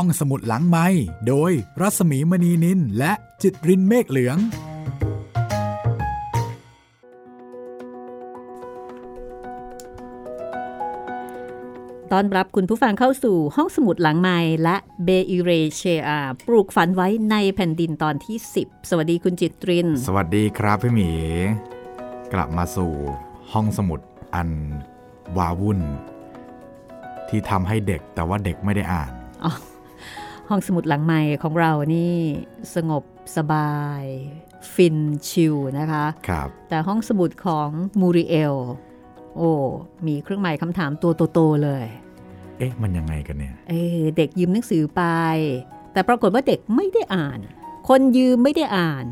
ห้องสมุดหลังไม้โดยรัสมีมณีนินและจิตรินเมฆเหลือง ตอนรับคุณผู้ฟังเข้าสู่ห้องสมุดหลังไม้และเบอิเรเชอาปลูกฝันไว้ในแผ่นดินตอนที่ 10 สวัสดีคุณจิตริน สวัสดีครับพี่หมี กลับมาสู่ห้องสมุดอันวาวุ่นที่ทำให้เด็กแต่ว่าเด็กไม่ได้อ่านอ๋อ ห้องสมุดหลังใหม่ของเรานี่สงบสบาย ฟิน chill นะคะครับแต่ห้องสมุดของมูริเอล โอ้มีเครื่องหมายคำถามตัวโตๆเลย เอ๊ะ มันยังไงกันเนี่ย เออเด็กยืมหนังสือไป แต่ปรากฏว่าเด็กไม่ได้อ่าน คนยืมไม่ได้อ่าน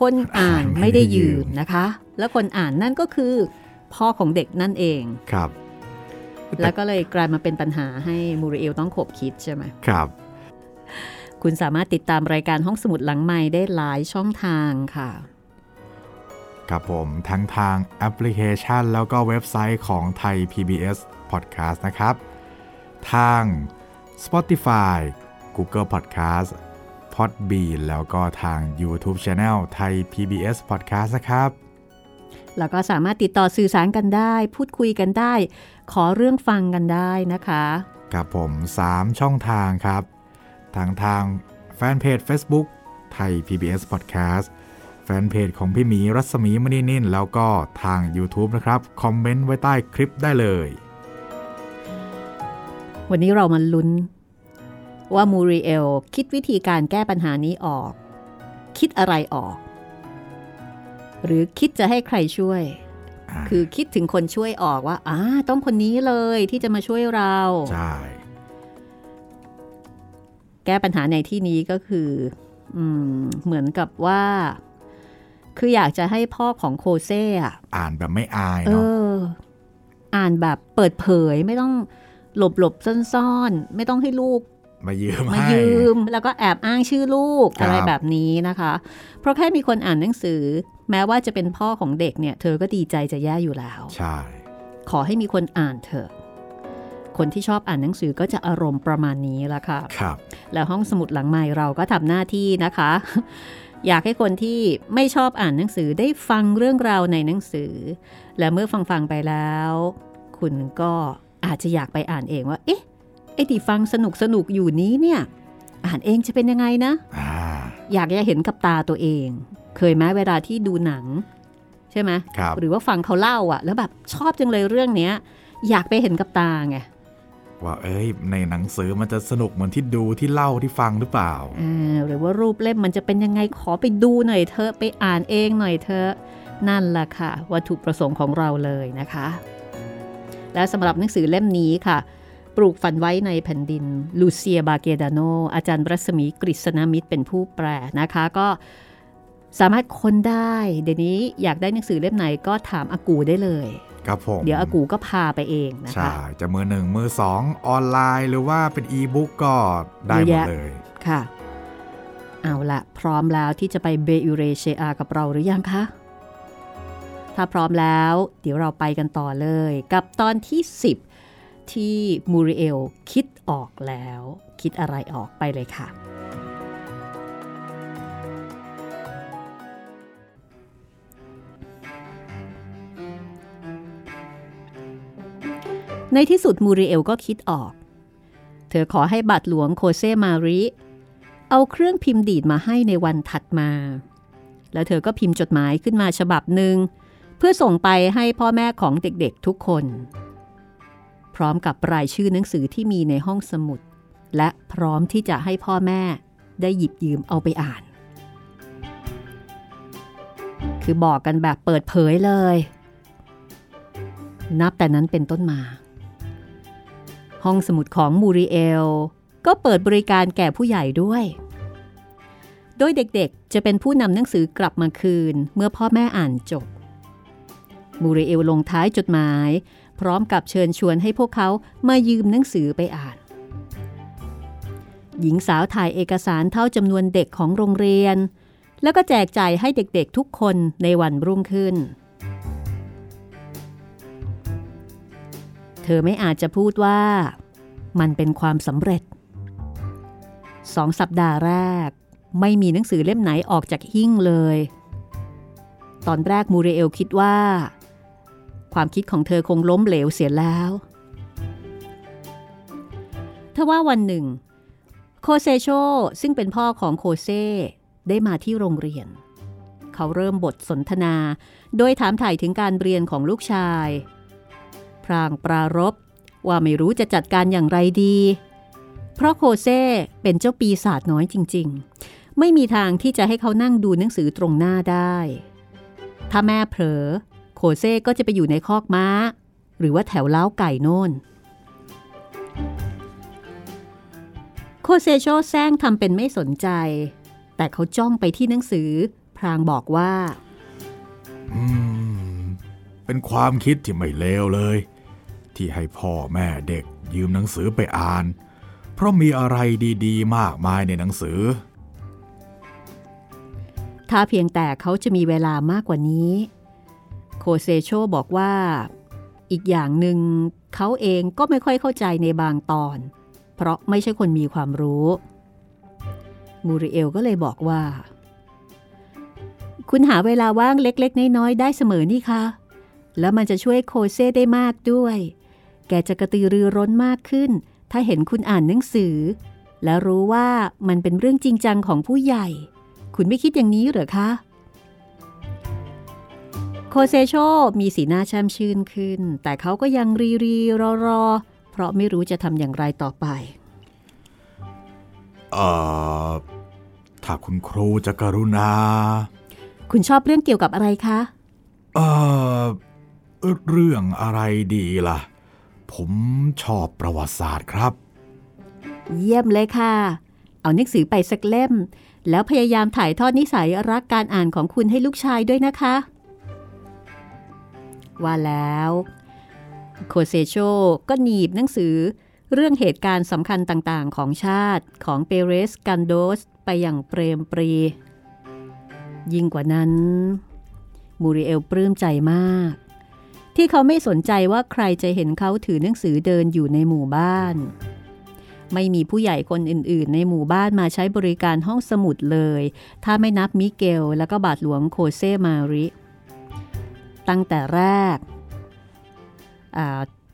คนอ่านไม่ได้ยืมนะคะ แล้วคนอ่านนั่นก็คือพ่อของเด็กนั่นเองครับแล้วก็เลยกลายมาเป็นปัญหาให้มูริเอลต้องขบคิดใช่ไหมครับ คุณสามารถติดตามรายการห้องสมุดหลังใหม่ได้หลายช่องทางค่ะ ครับผมทั้งทางแอปพลิเคชัน แล้วก็เว็บไซต์ของไทย PBS Podcast นะครับ ทาง Spotify Google Podcast Podbean แล้วก็ทาง YouTube Channel ไทย PBS Podcast นะครับ แล้วก็สามารถติดต่อสื่อสารกันได้ พูดคุยกันได้ ขอเรื่องฟังกันได้นะคะ ครับผม 3 ช่องทางครับ ทางทางแฟนเพจ Facebook ไทย PBS Podcast แฟนเพจของพี่หมีรัศมีมณีนินแล้วก็ทาง YouTube นะครับ คอมเมนต์ไว้ใต้คลิปได้เลย วันนี้เรามาลุ้น ว่ามูริเอลคิดวิธีการแก้ปัญหานี้ออก คิดอะไรออก หรือคิดจะให้ใครช่วยอ่าคือคิดถึงคนช่วยออกว่าอ่าต้องคนนี้เลยที่จะมาช่วยเรา ใช่ แก้ปัญหาในที่นี้ก็คืออืมเหมือนกับว่า คืออยากจะให้พ่อของโคเซ่อะอ่านแบบไม่อายเอเนาะออ่านแบบเปิดเผยไม่ต้องหลบหลบๆซ่อนๆ ไม่ต้องให้ลูกมายืมมาให้ยืม แล้วก็แอบอ้างชื่อลูกครับอะไรแบบนี้นะคะ เพราะแค่มีคนอ่านหนังสือ แม้ว่าจะเป็นพ่อของเด็กเนี่ย เธอก็ดีใจจะแย่อยู่แล้ว ใช่ ขอให้มีคนอ่านเถอะ คนที่ชอบอ่านหนังสือก็จะอารมณ์ประมาณนี้ละค่ะครับแล้วห้องสมุดหลังใหม่เราก็ทำหน้าที่นะคะ อยากให้คนที่ไม่ชอบอ่านหนังสือได้ฟังเรื่องราวในหนังสือ และเมื่อฟังฟังๆไปแล้ว คุณก็อาจจะอยากไปอ่านเองว่า เอ๊ะไอ้ที่ฟังสนุกสนุกๆอยู่นี้เนี่ย อ่านเองจะเป็นยังไงนะอ่าอยากจะเห็นกับตาตัวเอง เคยไหมเวลาที่ดูหนัง ใช่ไหมครับหรือว่าฟังเขาเล่าอะแล้วแบบชอบจังเลยเรื่องเนี้ย อยากไปเห็นกับตาไง ว่า เอ้ย ในหนังสือมันจะสนุกเหมือนที่ดูที่เล่าที่ฟังหรือเปล่าหรือว่ารูปเล่มมันจะเป็นยังไงขอไปดูหน่อยเธอะไปอ่านเองหน่อยเธอะนั่นแหละค่ะ วัตถุประสงค์ของเราเลยนะคะ และสำหรับหนังสือเล่มนี้ค่ะ ปลูกฝันไว้ในแผ่นดินลูเซียบาเกดาโนอาจารย์รัศมีกฤษณมิตรเป็นผู้แปลนะคะ ก็สามารถค้นได้ เดี๋ยวนี้อยากได้หนังสือเล่มไหนก็ถามอากูได้เลย ครับผมเดี๋ยวอากูก็พาไปเองนะใช่คะจะมือหนึ่งมือสองออนไลน์ หรือว่าเป็นอีบุ๊กก็ได้หมเยดอะแยะเลยค่ะ เอาละพร้อมแล้วที่จะไปเบยูเรเชอากับเราหรือยังคะ ถ้าพร้อมแล้วเดี๋ยวเราไปกันต่อเลย กับตอนที่ 10 ที่มูริเอลคิดออกแล้ว คิดอะไรออกไปเลยค่ะ ในที่สุดมูริเอลก็คิดออก เธอขอให้บัตรหลวงโคเซมาริ เอาเครื่องพิมพ์ดีดมาให้ในวันถัดมา แล้วเธอก็พิมพ์จดหมายขึ้นมาฉบับหนึ่ง เพื่อส่งไปให้พ่อแม่ของเด็กๆทุกคน พร้อมกับรายชื่อหนังสือที่มีในห้องสมุด และพร้อมที่จะให้พ่อแม่ได้หยิบยืมเอาไปอ่าน คือบอกกันแบบเปิดเผยเลย นับแต่นั้นเป็นต้นมา ห้องสมุดของมูริเอล ก็เปิดบริการแก่ผู้ใหญ่ด้วย โดยเด็กๆจะเป็นผู้นำหนังสือกลับมาคืนเมื่อพ่อแม่อ่านจบ มูริเอลลงท้ายจดหมาย พร้อมกับเชิญชวนให้พวกเขามายืมหนังสือไปอ่าน หญิงสาวถ่ายเอกสารเท่าจำนวนเด็กของโรงเรียน แล้วก็แจกจ่ายให้เด็กๆทุกคนในวันรุ่งขึ้น เธอไม่อาจจะพูดว่า มันเป็นความสำเร็จสองสัปดาห์แรก ไม่มีหนังสือเล่มไหนออกจากหิ้งเลย ตอนแรกมูเรเอลคิดว่า ความคิดของเธอคงล้มเหลวเสียแล้วทว่าวันหนึ่ง โคเซโชซึ่งเป็นพ่อของโคเซได้มาที่โรงเรียน เขาเริ่มบทสนทนา โดยถามถ่ายถึงการเรียนของลูกชาย พรางปรารบว่าไม่รู้จะจัดการอย่างไรดี เพราะโคเซ่เป็นเจ้าปีศาจน้อยจริง ๆ ไม่มีทางที่จะให้เขานั่งดูหนังสือตรงหน้าได้ ถ้าแม่เผลอ โคเซ่ก็จะไปอยู่ในคอกม้า หรือว่าแถวเล้าไก่โน่น โคเซโชแซงทำเป็นไม่สนใจ แต่เขาจ้องไปที่หนังสือ พรางบอกว่า อืม เป็นความคิดที่ไม่เลวเลย ที่ให้พ่อแม่เด็กยืมหนังสือไปอ่าน เพราะมีอะไรดีๆ มากมายในหนังสือ ถ้าเพียงแต่เขาจะมีเวลามากกว่านี้ โคเซโชบอกว่า อีกอย่างหนึ่งเขาเองก็ไม่ค่อยเข้าใจในบางตอน เพราะไม่ใช่คนมีความรู้ มูริเอลก็เลยบอกว่า คุณหาเวลาว่างเล็ก ๆ น้อย ๆ ได้เสมอนี่คะแล้วมันจะช่วยโคเซได้มากด้วย แกจะกระตือรือร้นมากขึ้น ถ้าเห็นคุณอ่านหนังสือ และรู้ว่ามันเป็นเรื่องจริงจังของผู้ใหญ่ คุณไม่คิดอย่างนี้เหรอคะ โคเซโชมีสีหน้าแช่มชื่นขึ้น แต่เขาก็ยังรีรีรอรอเพราะไม่รู้จะทำอย่างไรต่อไปเอ่อถ้าคุณครูจะกรุณา คุณชอบเรื่องเกี่ยวกับอะไรคะ เอ่อ เรื่องอะไรดีล่ะ ผมชอบประวัติศาสตร์ครับ เยี่ยมเลยค่ะ เอาหนังสือไปสักเล่ม แล้วพยายามถ่ายทอดนิสัยรักการอ่านของคุณให้ลูกชายด้วยนะคะ ว่าแล้ว โคเซโชก็หนีบหนังสือเรื่องเหตุการณ์สำคัญต่างๆ ของชาติของเปเรสกันโดสไปอย่างเปรมปรี ยิ่งกว่านั้น มูริเอลปลื้มใจมาก ที่เขาไม่สนใจว่าใครจะเห็นเขาถือหนังสือเดินอยู่ในหมู่บ้าน ไม่มีผู้ใหญ่คนอื่น ๆ ในหมู่บ้านมาใช้บริการห้องสมุดเลย ถ้าไม่นับมิเกลและก็บาทหลวงโคเซมาริ ตั้งแต่แรก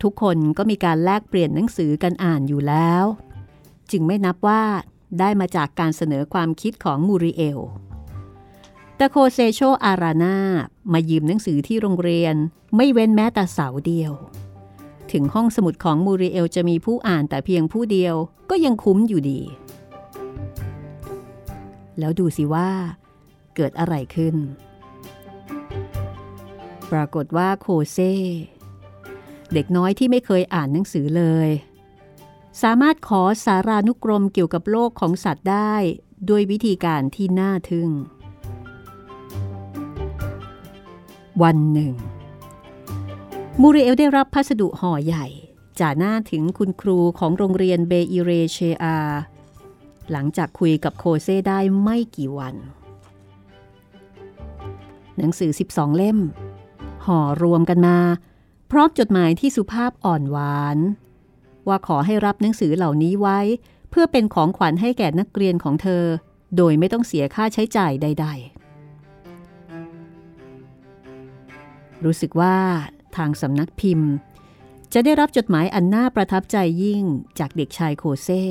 ทุกคนก็มีการแลกเปลี่ยนหนังสือกันอ่านอยู่แล้ว จึงไม่นับว่าได้มาจากการเสนอความคิดของมูริเอล แต่โคเซโชอารานามายืมหนังสือที่โรงเรียน ไม่เว้นแม้แต่เสาเดียว ถึงห้องสมุดของมูริเอลจะมีผู้อ่านแต่เพียงผู้เดียวก็ยังคุ้มอยู่ดี แล้วดูสิว่า เกิดอะไรขึ้น ปรากฏว่าโคเซเด็กน้อยที่ไม่เคยอ่านหนังสือเลย สามารถขอสารานุกรมเกี่ยวกับโลกของสัตว์ได้ ด้วยวิธีการที่น่าทึ่ง วันหนึ่ง มูริเอลได้รับพัสดุห่อใหญ่จ่าหน้าถึงคุณครูของโรงเรียนเบอิเรเชอา หลังจากคุยกับโคเซได้ไม่กี่วัน หนังสือ 12 เล่ม ห่อรวมกันมา พร้อมจดหมายที่สุภาพอ่อนหวาน ว่าขอให้รับหนังสือเหล่านี้ไว้ เพื่อเป็นของขวัญให้แก่นักเรียนของเธอ โดยไม่ต้องเสียค่าใช้จ่ายใด ๆ รู้สึกว่าทางสำนักพิมพ์ จะได้รับจดหมายอันน่าประทับใจยิ่งจากเด็กชายโคเซ่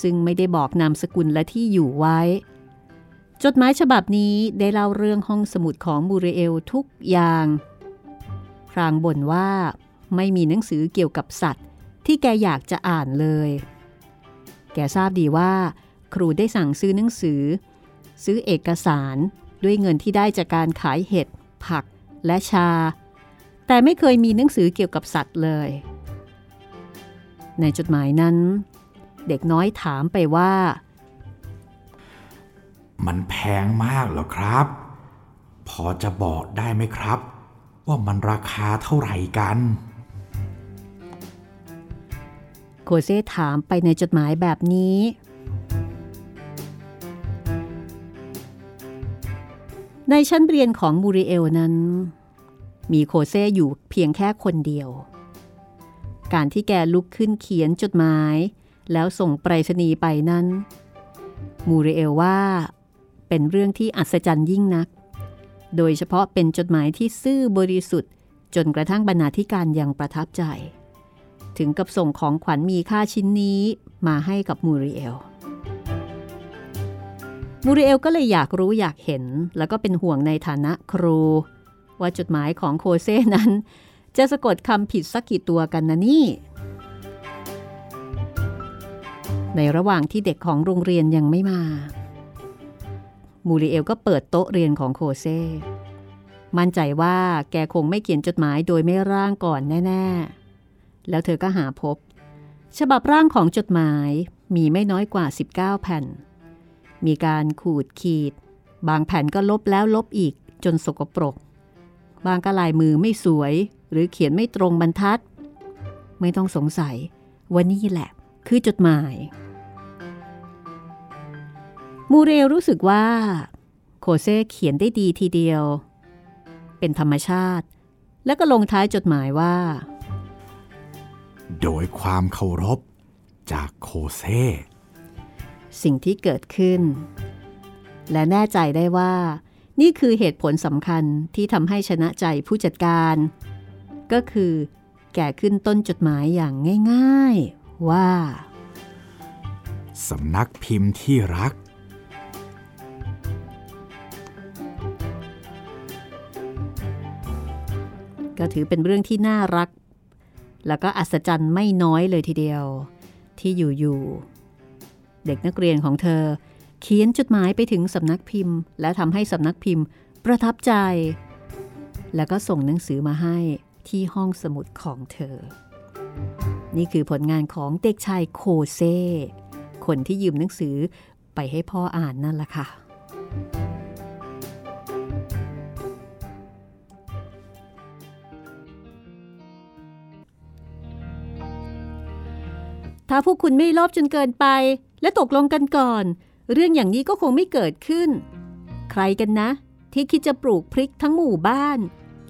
ซึ่งไม่ได้บอกนามสกุลและที่อยู่ไว้ จดหมายฉบับนี้ได้เล่าเรื่องห้องสมุดของบูเรเอลทุกอย่าง พรางบ่นว่าไม่มีหนังสือเกี่ยวกับสัตว์ ที่แกอยากจะอ่านเลย แกทราบดีว่า ครูได้สั่งซื้อหนังสือ ซื้อเอกสารด้วยเงินที่ได้จากการขายเห็ด ผัก และชา แต่ไม่เคยมีหนังสือเกี่ยวกับสัตว์เลย ในจดหมายนั้น เด็กน้อยถามไปว่า มันแพงมากเหรอครับ พอจะบอกได้ไหมครับ ว่ามันราคาเท่าไหร่กันโคเซ่ถามไปในจดหมายแบบนี้ ในชั้นเรียนของมูริเอลนั้น มีโคเซ่อยู่เพียงแค่คนเดียว การที่แกลุกขึ้นเขียนจดหมาย แล้วส่งไปรษณีย์ไปนั้น มูริเอลว่าเป็นเรื่องที่อัศจรรย์ยิ่งนัก โดยเฉพาะเป็นจดหมายที่ซื่อบริสุทธิ์จนกระทั่งบรรณาธิการยังประทับใจ ถึงกับส่งของขวัญมีค่าชิ้นนี้มาให้กับมูริเอล มูริเอลก็เลยอยากรู้อยากเห็น แล้วก็เป็นห่วงในฐานะครู ว่าจดหมายของโคเซ่นั้น จะสะกดคำผิดสักกี่ตัวกันนะนี่ ในระหว่างที่เด็กของโรงเรียนยังไม่มา มูริเอลก็เปิดโต๊ะเรียนของโคเซ่ มั่นใจว่าแกคงไม่เขียนจดหมายโดยไม่ร่างก่อนแน่ ๆ แล้วเธอก็หาพบ ฉบับร่างของจดหมายมีไม่น้อยกว่า 19 แผ่น มีการขูดขีด บางแผ่นก็ลบแล้วลบอีกจนสกปรก บางก็ลายมือไม่สวย หรือเขียนไม่ตรงบรรทัด ไม่ต้องสงสัยว่านี่แหละ คือจดหมาย มูเรลรู้สึกว่า โคเซ่เขียนได้ดีทีเดียว เป็นธรรมชาติ แล้วก็ลงท้ายจดหมายว่า โดยความเคารพจากโคเซ่ สิ่งที่เกิดขึ้น และแน่ใจได้ว่า นี่คือเหตุผลสำคัญที่ทำให้ชนะใจผู้จัดการ ก็คือ แก่ขึ้นต้นจดหมายอย่างง่ายๆ ว่า สำนักพิมพ์ที่รักก็ถือเป็นเรื่องที่น่ารัก แล้วก็อัศจรรย์ไม่น้อยเลยทีเดียว ที่อยู่ๆ เด็กนักเรียนของเธอ เขียนจดหมายไปถึงสำนักพิมพ์ และทำให้สำนักพิมพ์ประทับใจ แล้วก็ส่งหนังสือมาให้ที่ห้องสมุดของเธอ นี่คือผลงานของเด็กชายโคเซคนที่ยืมหนังสือไปให้พ่ออ่านนั่นแหละค่ะ ถ้าพวกคุณไม่ลอบจนเกินไป และตกลงกันก่อน เรื่องอย่างนี้ก็คงไม่เกิดขึ้น ใครกันนะ ที่คิดจะปลูกพริกทั้งหมู่บ้าน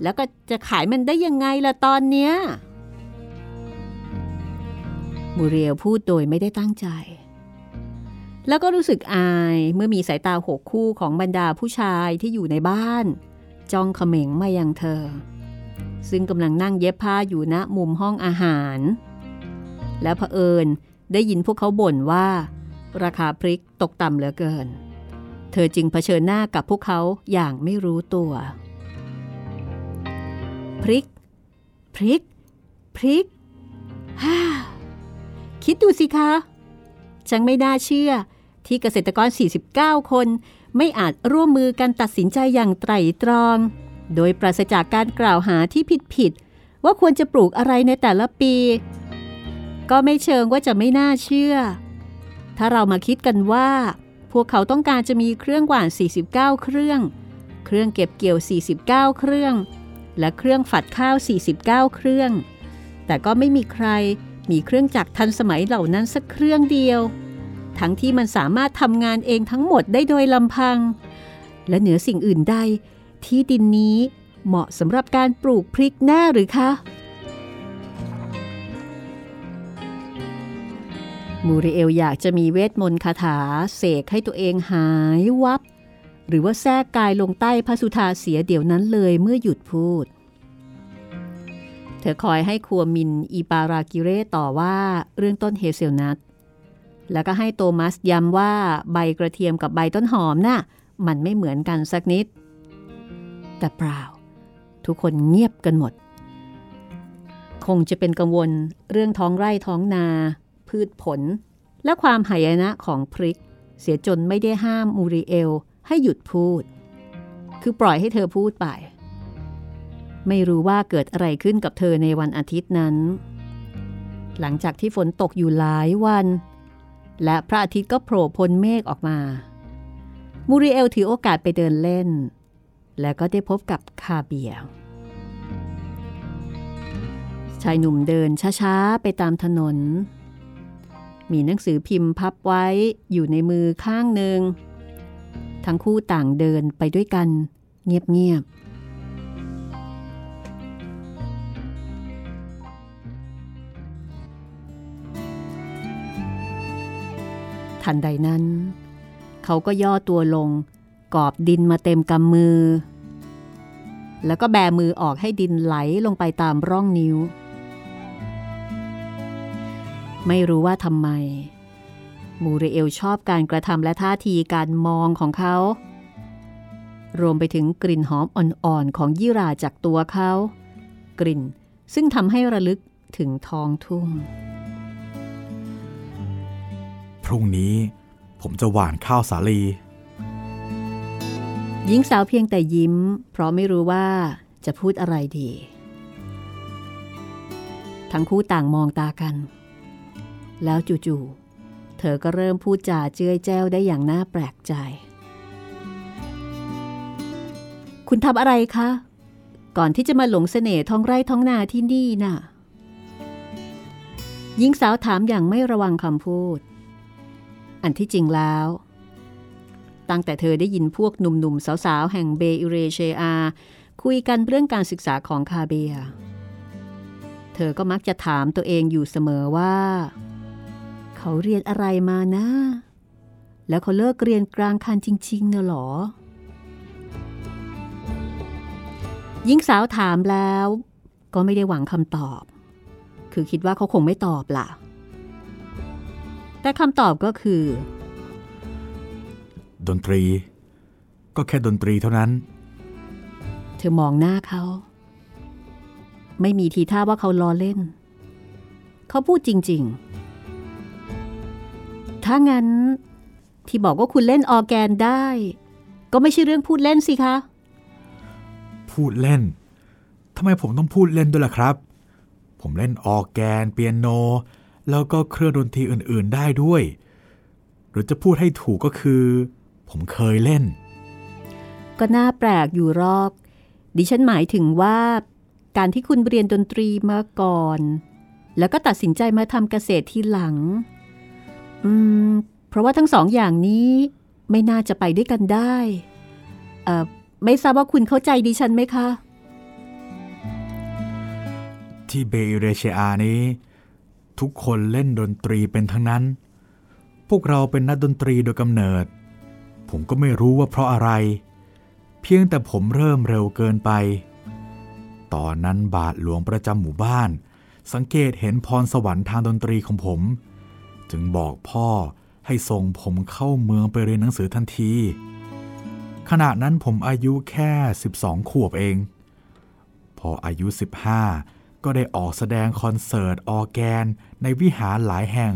แล้วก็จะขายมันได้ยังไงล่ะตอนเนี้ยมูเรียลพูดโดยไม่ได้ตั้งใจ แล้วก็รู้สึกอายเมื่อมีสายตาหกคู่ของบรรดาผู้ชายที่อยู่ในบ้าน จ้องเขม็งมายังเธอ ซึ่งกำลังนั่งเย็บผ้าอยู่ณมุมห้องอาหาร แล้วเผอิญได้ยินพวกเขาบ่นว่า ราคาพริกตกต่ำเหลือเกิน เธอจึงเผชิญหน้ากับพวกเขาอย่างไม่รู้ตัว พริก พริก พริกฮ่าคิดดูสิคะฉันไม่น่าเชื่อที่เกษตรกร 49 คน ไม่อาจร่วมมือกันตัดสินใจอย่างไตร่ตรอง โดยปราศจากการกล่าวหาที่ผิดๆว่าควรจะปลูกอะไรในแต่ละปี ก็ไม่เชิงว่าจะไม่น่าเชื่อ ถ้าเรามาคิดกันว่า พวกเขาต้องการจะมีเครื่องหว่าน 49 เครื่อง เครื่องเก็บเกี่ยว 49 เครื่อง และเครื่องฝัดข้าว 49 เครื่อง แต่ก็ไม่มีใครมีเครื่องจักรทันสมัยเหล่านั้นสักเครื่องเดียว ทั้งที่มันสามารถทำงานเองทั้งหมดได้โดยลำพัง และเหนือสิ่งอื่นใด ที่ดินนี้เหมาะสำหรับการปลูกพริกแน่หรือคะ มูริเอลอยากจะมีเวทมนต์คาถาเสกให้ตัวเองหายวับ หรือว่าแทรกกายลงใต้พระสุธาเสียเดี๋ยวนั้นเลยเมื่อหยุดพูด เธอคอยให้ครัวมินอีปารากิเรต่อว่าเรื่องต้นเฮเซลนัทแล้วก็ให้โตมัสย้ำว่าใบกระเทียมกับใบต้นหอมน่ะมันไม่เหมือนกันสักนิด แต่เปล่า ทุกคนเงียบกันหมด คงจะเป็นกังวลเรื่องท้องไร่ท้องนา พืชผล และความหายนะของพริก เสียจนไม่ได้ห้ามมูริเอลให้หยุดพูด คือปล่อยให้เธอพูดไป ไม่รู้ว่าเกิดอะไรขึ้นกับเธอในวันอาทิตย์นั้น หลังจากที่ฝนตกอยู่หลายวัน และพระอาทิตย์ก็โผล่พ้นเมฆออกมา มูริเอลถือโอกาสไปเดินเล่น และก็ได้พบกับคาเบียชายหนุ่มเดินช้าๆ ไปตามถนน มีหนังสือพิมพ์พับไว้อยู่ในมือข้างหนึ่ง ทั้งคู่ต่างเดินไปด้วยกัน เงียบๆทันใดนั้น เขาก็ย่อตัวลง กอบดินมาเต็มกำมือ แล้วก็แบมือออกให้ดินไหลลงไปตามร่องนิ้ว ไม่รู้ว่าทำไม มูเรเอลชอบการกระทำและท่าทีการมองของเขา รวมไปถึงกลิ่นหอมอ่อนๆของยี่ราจากตัวเขา กลิ่นซึ่งทำให้ระลึกถึงท้องทุ่ง พรุ่งนี้ผมจะหว่านข้าวสาลี หญิงสาวเพียงแต่ยิ้ม เพราะไม่รู้ว่าจะพูดอะไรดี ทั้งคู่ต่างมองตากัน แล้วจู่ๆเธอก็เริ่มพูดจาเจื้อยแจ้วได้อย่างน่าแปลกใจ คุณทำอะไรคะ ก่อนที่จะมาหลงเสน่ห์ท้องไร่ท้องนาที่นี่น่ะหญิงสาวถามอย่างไม่ระวังคำพูด อันที่จริงแล้ว ตั้งแต่เธอได้ยินพวกหนุ่มๆ สาวๆ แห่งเบอิเรเชอาคุยกันเรื่องการศึกษาของคาเบีย เธอก็มักจะถามตัวเองอยู่เสมอว่า เขาเรียนอะไรมานะ แล้วเขาเลิกเรียนกลางคันจริงๆเนอะหรอ หญิงสาวถามแล้ว ก็ไม่ได้หวังคำตอบ คือคิดว่าเขาคงไม่ตอบล่ะ แต่คำตอบก็คือ ดนตรี ก็แค่ดนตรีเท่านั้น เธอมองหน้าเขา ไม่มีทีท่าว่าเขาล้อเล่น เขาพูดจริง ๆ ถ้างั้น ที่บอกว่าคุณเล่นออร์แกนได้ ก็ไม่ใช่เรื่องพูดเล่นสิคะ พูดเล่นทำไมผมต้องพูดเล่นด้วยล่ะครับ ผมเล่นออร์แกน เปียโน แล้วก็เครื่องดนตรีอื่น ๆ ได้ด้วย หรือจะพูดให้ถูกก็คือ ผมเคยเล่น ก็น่าแปลกอยู่รอก ดิฉันหมายถึงว่า การที่คุณเรียนดนตรีมาก่อน แล้วก็ตัดสินใจมาทำเกษตรทีหลัง อืม เพราะว่าทั้งสองอย่างนี้ไม่น่าจะไปด้วยกันได้เอ่อไม่ทราบว่าคุณเข้าใจดิฉันไหมคะ ที่เบอิเรเชียนี้ ทุกคนเล่นดนตรีเป็นทั้งนั้น พวกเราเป็นนักดนตรีโดยกำเนิด ผมก็ไม่รู้ว่าเพราะอะไร เพียงแต่ผมเริ่มเร็วเกินไป ตอนนั้นบาทหลวงประจำหมู่บ้าน สังเกตเห็นพรสวรรค์ทางดนตรีของผม จึงบอกพ่อให้ส่งผมเข้าเมืองไปเรียนหนังสือทันที ขณะนั้นผมอายุแค่ 12 ขวบเอง พออายุ 15 ก็ได้ออกแสดงคอนเสิร์ตออแกนในวิหารหลายแห่ง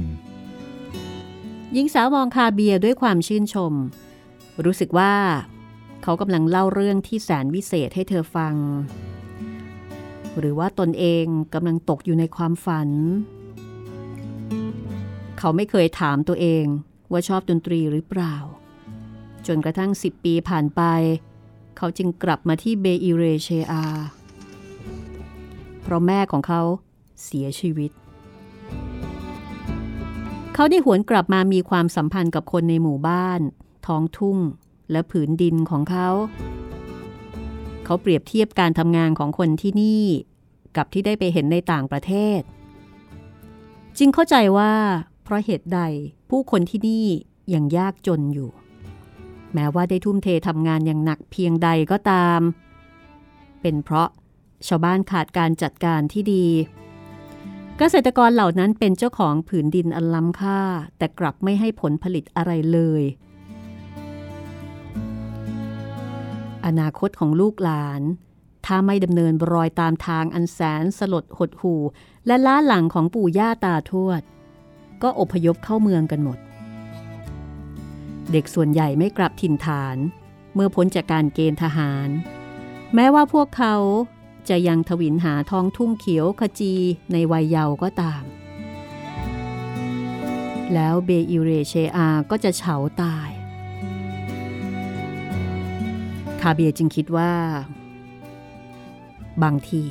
หญิงสาวมองคาเบียด้วยความชื่นชม รู้สึกว่าเขากำลังเล่าเรื่องที่แสนวิเศษให้เธอฟัง หรือว่าตนเองกำลังตกอยู่ในความฝัน เขาไม่เคยถามตัวเองว่าชอบดนตรีหรือเปล่า จนกระทั่งสิบปีผ่านไป เขาจึงกลับมาที่เบอิเรเชอาเพราะแม่ของเขาเสียชีวิต เขาได้หวนกลับมามีความสัมพันธ์กับคนในหมู่บ้าน ท้องทุ่ง และผืนดินของเขา เขาเปรียบเทียบการทำงานของคนที่นี่ กับที่ได้ไปเห็นในต่างประเทศ จึงเข้าใจว่า เพราะเหตุใดผู้คนที่นี่ยังยากจนอยู่ แม้ว่าได้ทุ่มเททำงานอย่างหนักเพียงใดก็ตาม เป็นเพราะชาวบ้านขาดการจัดการที่ดี เกษตรกรเหล่านั้นเป็นเจ้าของผืนดินอันล้ำค่า แต่กลับไม่ให้ผลผลิตอะไรเลย อนาคตของลูกหลาน ถ้าไม่ดำเนินรอยตามทางอันแสนสลดหดหู่ และล้าหลังของปู่ย่าตาทวด ก็อพยพเข้าเมืองกันหมด เด็กส่วนใหญ่ไม่กลับถิ่นฐาน เมื่อพ้นจากการเกณฑ์ทหาร แม้ว่าพวกเขาจะยังทวินหาท้องทุ่งเขียวขจีในวัยเยาว์ก็ตาม แล้วเบอิเรเชอาก็จะเฉาตาย คาเบียจึงคิดว่า บางที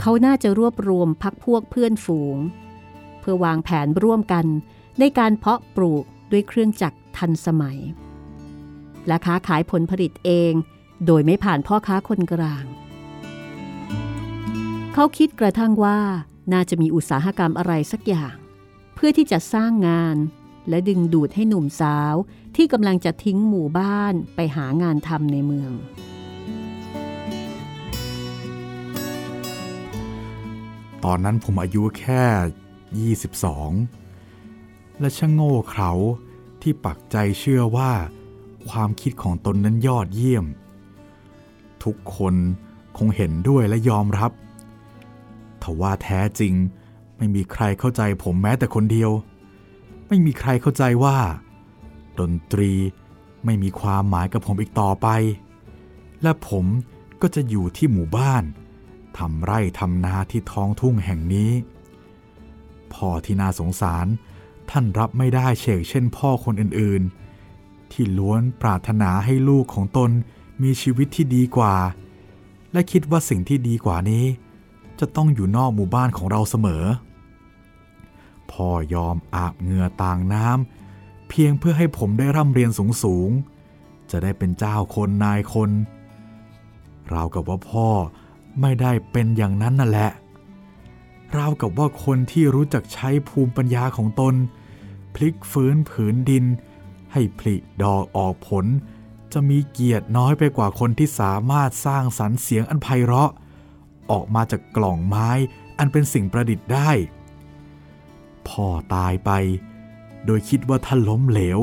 เขาน่าจะรวบรวมพักพวกเพื่อนฝูง พื่อวางแผนร่วมกัน ในการเพาะปลูกด้วยเครื่องจักรทันสมัย และค้าขายผลผลิตเอง โดยไม่ผ่านพ่อค้าคนกลาง เขาคิดกระทั่งว่าน่าจะมีอุตสาหกรรมอะไรสักอย่าง เพื่อที่จะสร้างงาน และดึงดูดให้หนุ่มสาวที่กำลังจะทิ้งหมู่บ้านไปหางานทำในเมืองตอนนั้นผมอายุแค่ 22 และช่างโง่เขลาที่ปักใจเชื่อว่า ความคิดของตนนั้นยอดเยี่ยม ทุกคนคงเห็นด้วยและยอมรับทว่าแท้จริงไม่มีใครเข้าใจผมแม้แต่คนเดียว ไม่มีใครเข้าใจว่า ดนตรีไม่มีความหมายกับผมอีกต่อไป และผมก็จะอยู่ที่หมู่บ้านทำไร่ทำนาที่ท้องทุ่งแห่งนี้ พ่อที่น่าสงสาร ท่านรับไม่ได้เฉกเช่นพ่อคนอื่นๆ ที่ล้วนปรารถนาให้ลูกของตนมีชีวิตที่ดีกว่า และคิดว่าสิ่งที่ดีกว่านี้ จะต้องอยู่นอกหมู่บ้านของเราเสมอ พ่อยอมอาบเหงื่อต่างน้ำเพียงเพื่อให้ผมได้ร่ำเรียนสูงๆ จะได้เป็นเจ้าคนนายคนราวกับว่าพ่อไม่ได้เป็นอย่างนั้นนั่นแหละ ราวกับว่าคนที่รู้จักใช้ภูมิปัญญาของตน พลิกฟื้นผืนดิน ให้ผลิดอกออกผล จะมีเกียรติน้อยไปกว่าคนที่สามารถสร้างสรรค์เสียงอันไพเราะ ออกมาจากกล่องไม้อันเป็นสิ่งประดิษฐ์ได้ พ่อตายไป โดยคิดว่าท่านล้มเหลว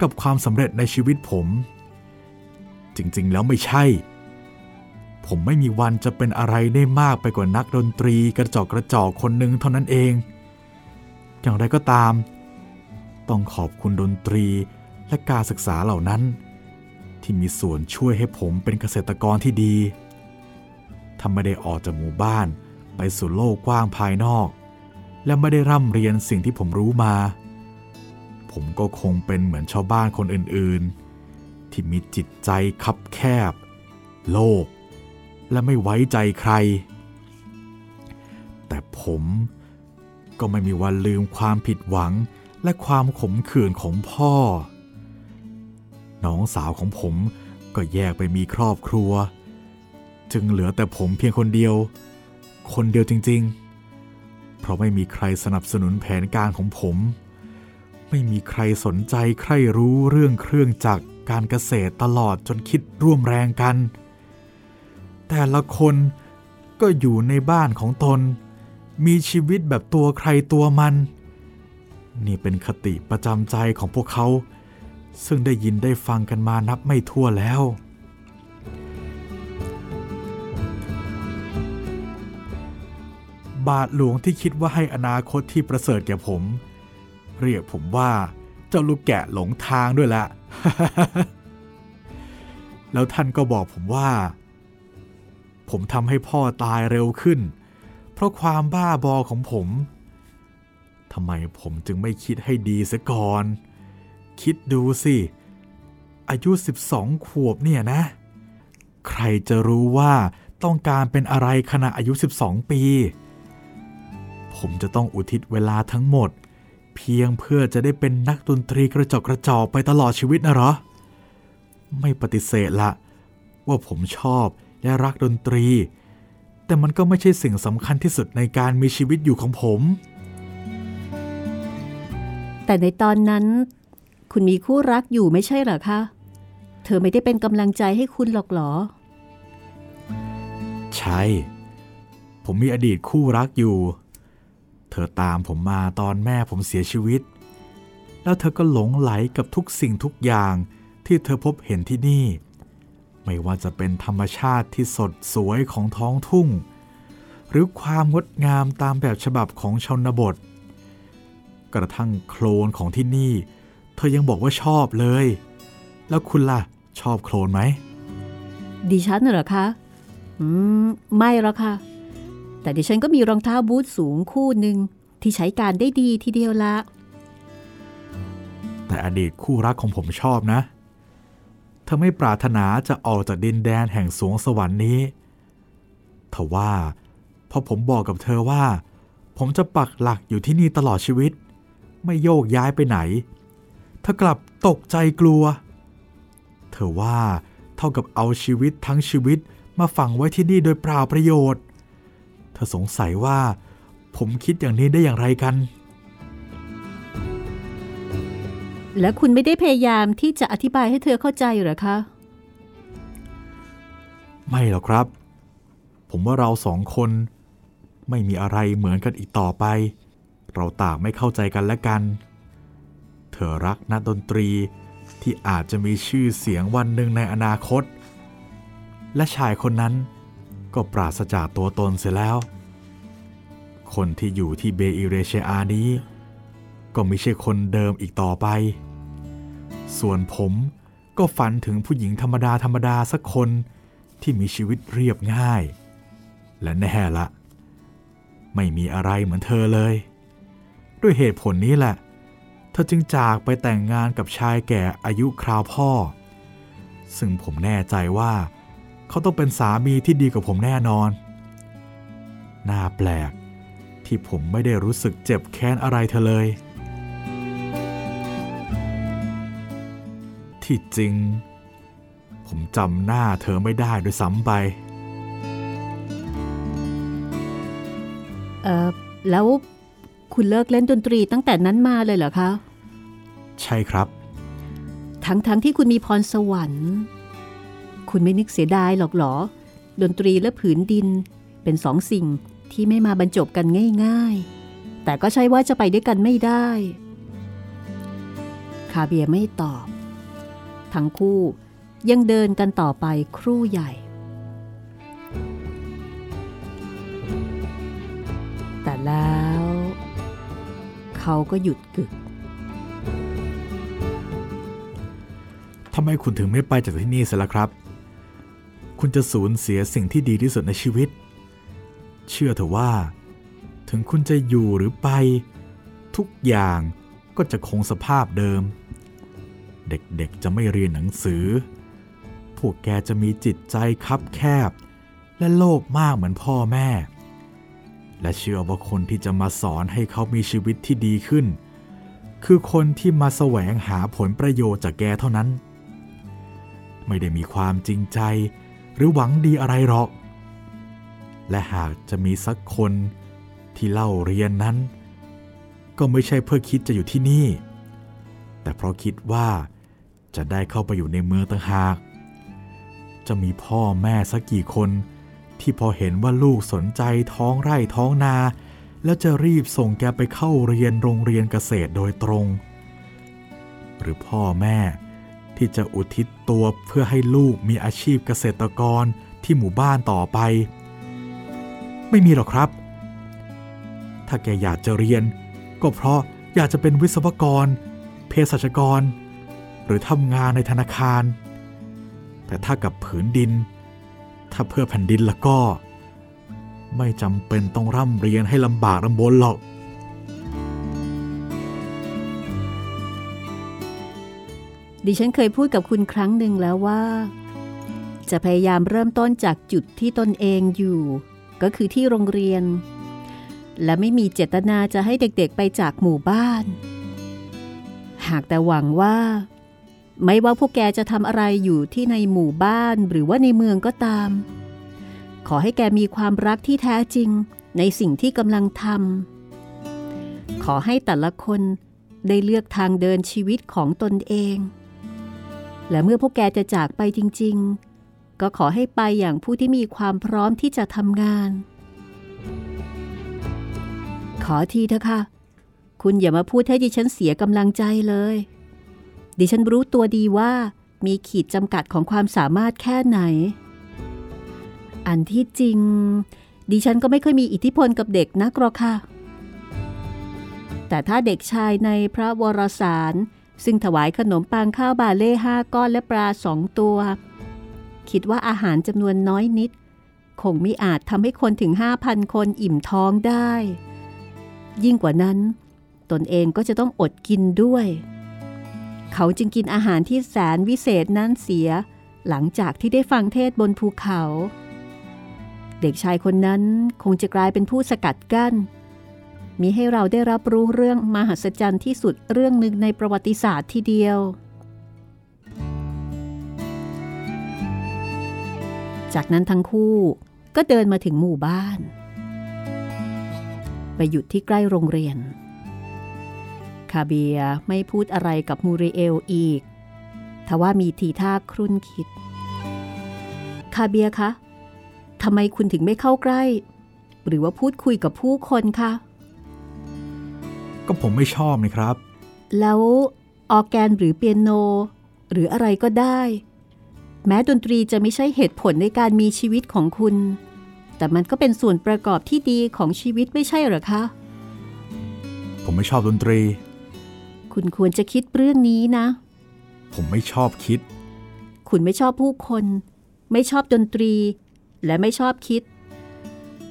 กับความสำเร็จในชีวิตผม จริงๆแล้วไม่ใช่ ผมไม่มีวันจะเป็นอะไรได้มากไปกว่านักดนตรีกระจอกกระจอกคนหนึ่งเท่านั้นเอง อย่างไรก็ตาม ต้องขอบคุณดนตรีและการศึกษาเหล่านั้น ที่มีส่วนช่วยให้ผมเป็นเกษตรกรที่ดีถ้าไม่ได้ออกจากหมู่บ้านไปสู่โลกกว้างภายนอก และไม่ได้ร่ำเรียนสิ่งที่ผมรู้มา ผมก็คงเป็นเหมือนชาวบ้านคนอื่นๆ ที่มีจิตใจคับแคบ โลภ และไม่ไว้ใจใคร แต่ผมก็ไม่มีวันลืมความผิดหวังและความขมขื่นของพ่อ น้องสาวของผมก็แยกไปมีครอบครัว จึงเหลือแต่ผมเพียงคนเดียว คนเดียวจริง ๆ เพราะไม่มีใครสนับสนุนแผนการของผม ไม่มีใครสนใจใครรู้เรื่องเครื่องจักรการเกษตรตลอดจนคิดร่วมแรงกัน แต่ละคนก็อยู่ในบ้านของตน มีชีวิตแบบตัวใครตัวมัน นี่เป็นคติประจำใจของพวกเขา ซึ่งได้ยินได้ฟังกันมานับไม่ทั่วแล้ว บาทหลวงที่คิดว่าให้อนาคตที่ประเสริฐแก่ผม เรียกผมว่าเจ้าลูกแกะหลงทางด้วยละ แล้วท่านก็บอกผมว่า ผมทำให้พ่อตายเร็วขึ้น เพราะความบ้าบอของผมทำไมผมจึงไม่คิดให้ดีเสียก่อน คิดดูสิ อายุ 12 ขวบเนี่ยนะ ใครจะรู้ว่าต้องการเป็นอะไรขณะอายุ 12 ปี ผมจะต้องอุทิศเวลาทั้งหมด เพียงเพื่อจะได้เป็นนักดนตรีกระจอกกระจอกไปตลอดชีวิตนะหรอ ไม่ปฏิเสธละ ว่าผมชอบ และรักดนตรี แต่มันก็ไม่ใช่สิ่งสำคัญที่สุดในการมีชีวิตอยู่ของผม แต่ในตอนนั้น คุณมีคู่รักอยู่ไม่ใช่เหรอคะ เธอไม่ได้เป็นกำลังใจให้คุณหรอกเหรอ ใช่ ผมมีอดีตคู่รักอยู่ เธอตามผมมาตอนแม่ผมเสียชีวิต แล้วเธอก็หลงไหลกับทุกสิ่งทุกอย่างที่เธอพบเห็นที่นี่ ไม่ว่าจะเป็นธรรมชาติที่สดสวยของท้องทุ่ง หรือความงดงามตามแบบฉบับของชนบท กระทั่งโคลนของที่นี่ เธอยังบอกว่าชอบเลย แล้วคุณล่ะ ชอบโคลนไหมดิฉันเหรอคะอืมไม่หรอกค่ะ แต่ดิฉันก็มีรองเท้าบูทสูงคู่หนึ่งที่ใช้การได้ดีทีเดียวละแต่อดีตคู่รักของผมชอบนะเธอไม่ปรารถนาจะออกจากดินแดนแห่งสวงสวรรค์นี้ทว่าพอผมบอกกับเธอว่า ผมจะปักหลักอยู่ที่นี่ตลอดชีวิต ไม่โยกย้ายไปไหนเธอกลับตกใจกลัว เธอว่าเท่ากับเอาชีวิตทั้งชีวิตมาฝังไว้ที่นี่โดยเปล่าประโยชน์ เธอสงสัยว่า ผมคิดอย่างนี้ได้อย่างไรกัน และคุณไม่ได้พยายามที่จะอธิบายให้เธอเข้าใจหรอคะ ไม่หรอกครับ ผมว่าเราสองคนไม่มีอะไรเหมือนกันอีกต่อไป เราต่างไม่เข้าใจกันและกัน เธอรักนักดนตรีที่อาจจะมีชื่อเสียงวันหนึ่งในอนาคต และชายคนนั้นก็ปราศจากตัวตนเสียแล้ว คนที่อยู่ที่เบอิเรเชอานี้ ก็ไม่ใช่คนเดิมอีกต่อไป ส่วนผมก็ฝันถึงผู้หญิงธรรมดาธรรมดาสักคนที่มีชีวิตเรียบง่าย และแน่ละ ไม่มีอะไรเหมือนเธอเลย ด้วยเหตุผลนี้แหละ เธอจึงจากไปแต่งงานกับชายแก่อายุคราวพ่อ ซึ่งผมแน่ใจว่าเขาต้องเป็นสามีที่ดีกว่าผมแน่นอน น่าแปลกที่ผมไม่ได้รู้สึกเจ็บแค้นอะไรเธอเลย ที่จริง ผมจำหน้าเธอไม่ได้ด้วยซ้ำไปเออแล้วคุณเลิกเล่นดนตรีตั้งแต่นั้นมาเลยเหรอคะ ใช่ครับ ทั้งๆทที่คุณมีพรสวรรค์ คุณไม่นึกเสียดายหรอกเหรอ ดนตรีและผืนดินเป็นสองสิ่งที่ไม่มาบรรจบกันง่าย ๆ แต่ก็ใช่ว่าจะไปด้วยกันไม่ได้ คาเบียไม่ตอบ ทั้งคู่ยังเดินกันต่อไปครู่ใหญ่ แต่แล้ว เขาก็หยุดกึกทำไมคุณถึงไม่ไปจากที่นี่เสียละครับ คุณจะสูญเสียสิ่งที่ดีที่สุดในชีวิต เชื่อเถอะว่า ถึงคุณจะอยู่หรือไป ทุกอย่างก็จะคงสภาพเดิม เด็กๆจะไม่เรียนหนังสือ พวกแกจะมีจิตใจคับแคบ และโลภมากเหมือนพ่อแม่ และเชื่อว่าคนที่จะมาสอนให้เขามีชีวิตที่ดีขึ้น คือคนที่มาแสวงหาผลประโยชน์จากแกเท่านั้น ไม่ได้มีความจริงใจ หรือหวังดีอะไรหรอก และหากจะมีสักคนที่เล่าเรียนนั้น ก็ไม่ใช่เพื่อคิดจะอยู่ที่นี่แต่เพราะคิดว่า จะได้เข้าไปอยู่ในเมืองต่างหาก จะมีพ่อแม่สักกี่คนที่พอเห็นว่าลูกสนใจท้องไร่ท้องนา แล้วจะรีบส่งแกไปเข้าเรียนโรงเรียนเกษตรโดยตรง หรือพ่อแม่ที่จะอุทิศตัวเพื่อให้ลูกมีอาชีพเกษตรกรที่หมู่บ้านต่อไป ไม่มีหรอกครับ ถ้าแกอยากจะเรียน ก็เพราะอยากจะเป็นวิศวกร เภสัชกร หรือทำงานในธนาคาร แต่ถ้ากับผืนดิน ถ้าเพื่อแผ่นดินแล้วก็ ไม่จำเป็นต้องร่ำเรียนให้ลำบากลำบนหรอก ดิฉันเคยพูดกับคุณครั้งหนึ่งแล้วว่า จะพยายามเริ่มต้นจากจุดที่ตนเองอยู่ ก็คือที่โรงเรียน และไม่มีเจตนาจะให้เด็กๆไปจากหมู่บ้าน หากแต่หวังว่า ไม่ว่าพวกแกจะทำอะไรอยู่ที่ในหมู่บ้านหรือว่าในเมืองก็ตาม ขอให้แกมีความรักที่แท้จริงในสิ่งที่กำลังทำขอให้แต่ละคนได้เลือกทางเดินชีวิตของตนเอง และเมื่อพวกแกจะจากไปจริง ๆ ก็ขอให้ไปอย่างผู้ที่มีความพร้อมที่จะทำงาน ขอทีเถอะค่ะ คุณอย่ามาพูดให้ดิฉันเสียกำลังใจเลย ดิฉันรู้ตัวดีว่ามีขีดจำกัดของความสามารถแค่ไหน อันที่จริง ดิฉันก็ไม่เคยมีอิทธิพลกับเด็กนักหรอกค่ะ แต่ถ้าเด็กชายในพระวรสาร ซึ่งถวายขนมปังข้าวบาเล่ห้าก้อนและปลาสองตัว คิดว่าอาหารจำนวนน้อยนิด คงไม่อาจทำให้คนถึง 5,000 คนอิ่มท้องได้ ยิ่งกว่านั้น ตนเองก็จะต้องอดกินด้วย เขาจึงกินอาหารที่แสนวิเศษนั้นเสีย หลังจากที่ได้ฟังเทศบนภูเขา เด็กชายคนนั้นคงจะกลายเป็นผู้สกัดกั้น มีให้เราได้รับรู้เรื่องมหัศจรรย์ที่สุดเรื่องหนึ่งในประวัติศาสตร์ทีเดียว จากนั้นทั้งคู่ก็เดินมาถึงหมู่บ้าน ไปหยุดที่ใกล้โรงเรียน คาเบียไม่พูดอะไรกับมูริเอลอีก ทว่ามีทีท่าครุ่นคิด คาเบียคะทำไมคุณถึงไม่เข้าใกล้ หรือว่าพูดคุยกับผู้คนคะก็ผมไม่ชอบนี่ครับ แล้วออแกนหรือเปียโน หรืออะไรก็ได้ แม้ดนตรีจะไม่ใช่เหตุผลในการมีชีวิตของคุณ แต่มันก็เป็นส่วนประกอบที่ดีของชีวิตไม่ใช่หรอคะ ผมไม่ชอบดนตรี คุณควรจะคิดเรื่องนี้นะ ผมไม่ชอบคิด คุณไม่ชอบผู้คน ไม่ชอบดนตรี และไม่ชอบคิด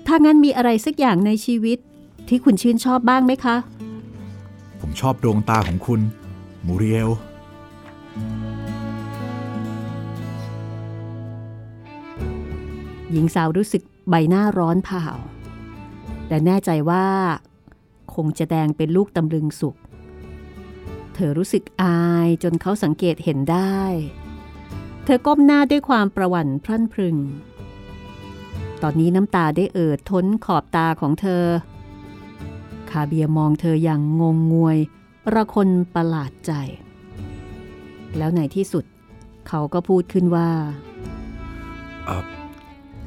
ถ้างั้นมีอะไรสักอย่างในชีวิตที่คุณชื่นชอบบ้างไหมคะ ผมชอบดวงตาของคุณ มูริเอลหญิงสาวรู้สึกใบหน้าร้อนเผาและแน่ใจว่า คงจะแดงเป็นลูกตำลึงสุกเธอรู้สึกอายจนเขาสังเกตเห็นได้ เธอก้มหน้าด้วยความประหวั่นพรั่นพรึง ตอนนี้น้ำตาได้เอิดท้นขอบตาของเธอ คาเบียมองเธออย่างงงงวย ระคนประหลาดใจ แล้วในที่สุด เขาก็พูดขึ้นว่า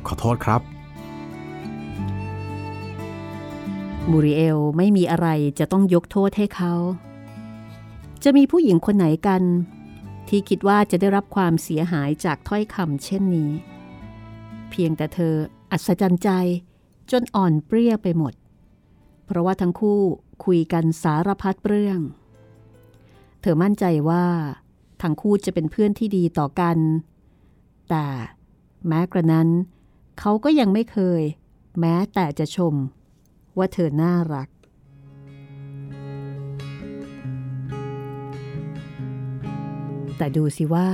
ขอโทษครับมูริเอลไม่มีอะไรจะต้องยกโทษให้เขา จะมีผู้หญิงคนไหนกัน ที่คิดว่าจะได้รับความเสียหายจากถ้อยคำเช่นนี้ เพียงแต่เธออัศจรรย์ใจจนอ่อนเปรี้ยไปหมด เพราะว่าทั้งคู่คุยกันสารพัดเรื่อง เธอมั่นใจว่าทั้งคู่จะเป็นเพื่อนที่ดีต่อกัน แต่แม้กระนั้น เขาก็ยังไม่เคย แม้แต่จะชม ว่าเธอน่ารัก แต่ดูสิว่า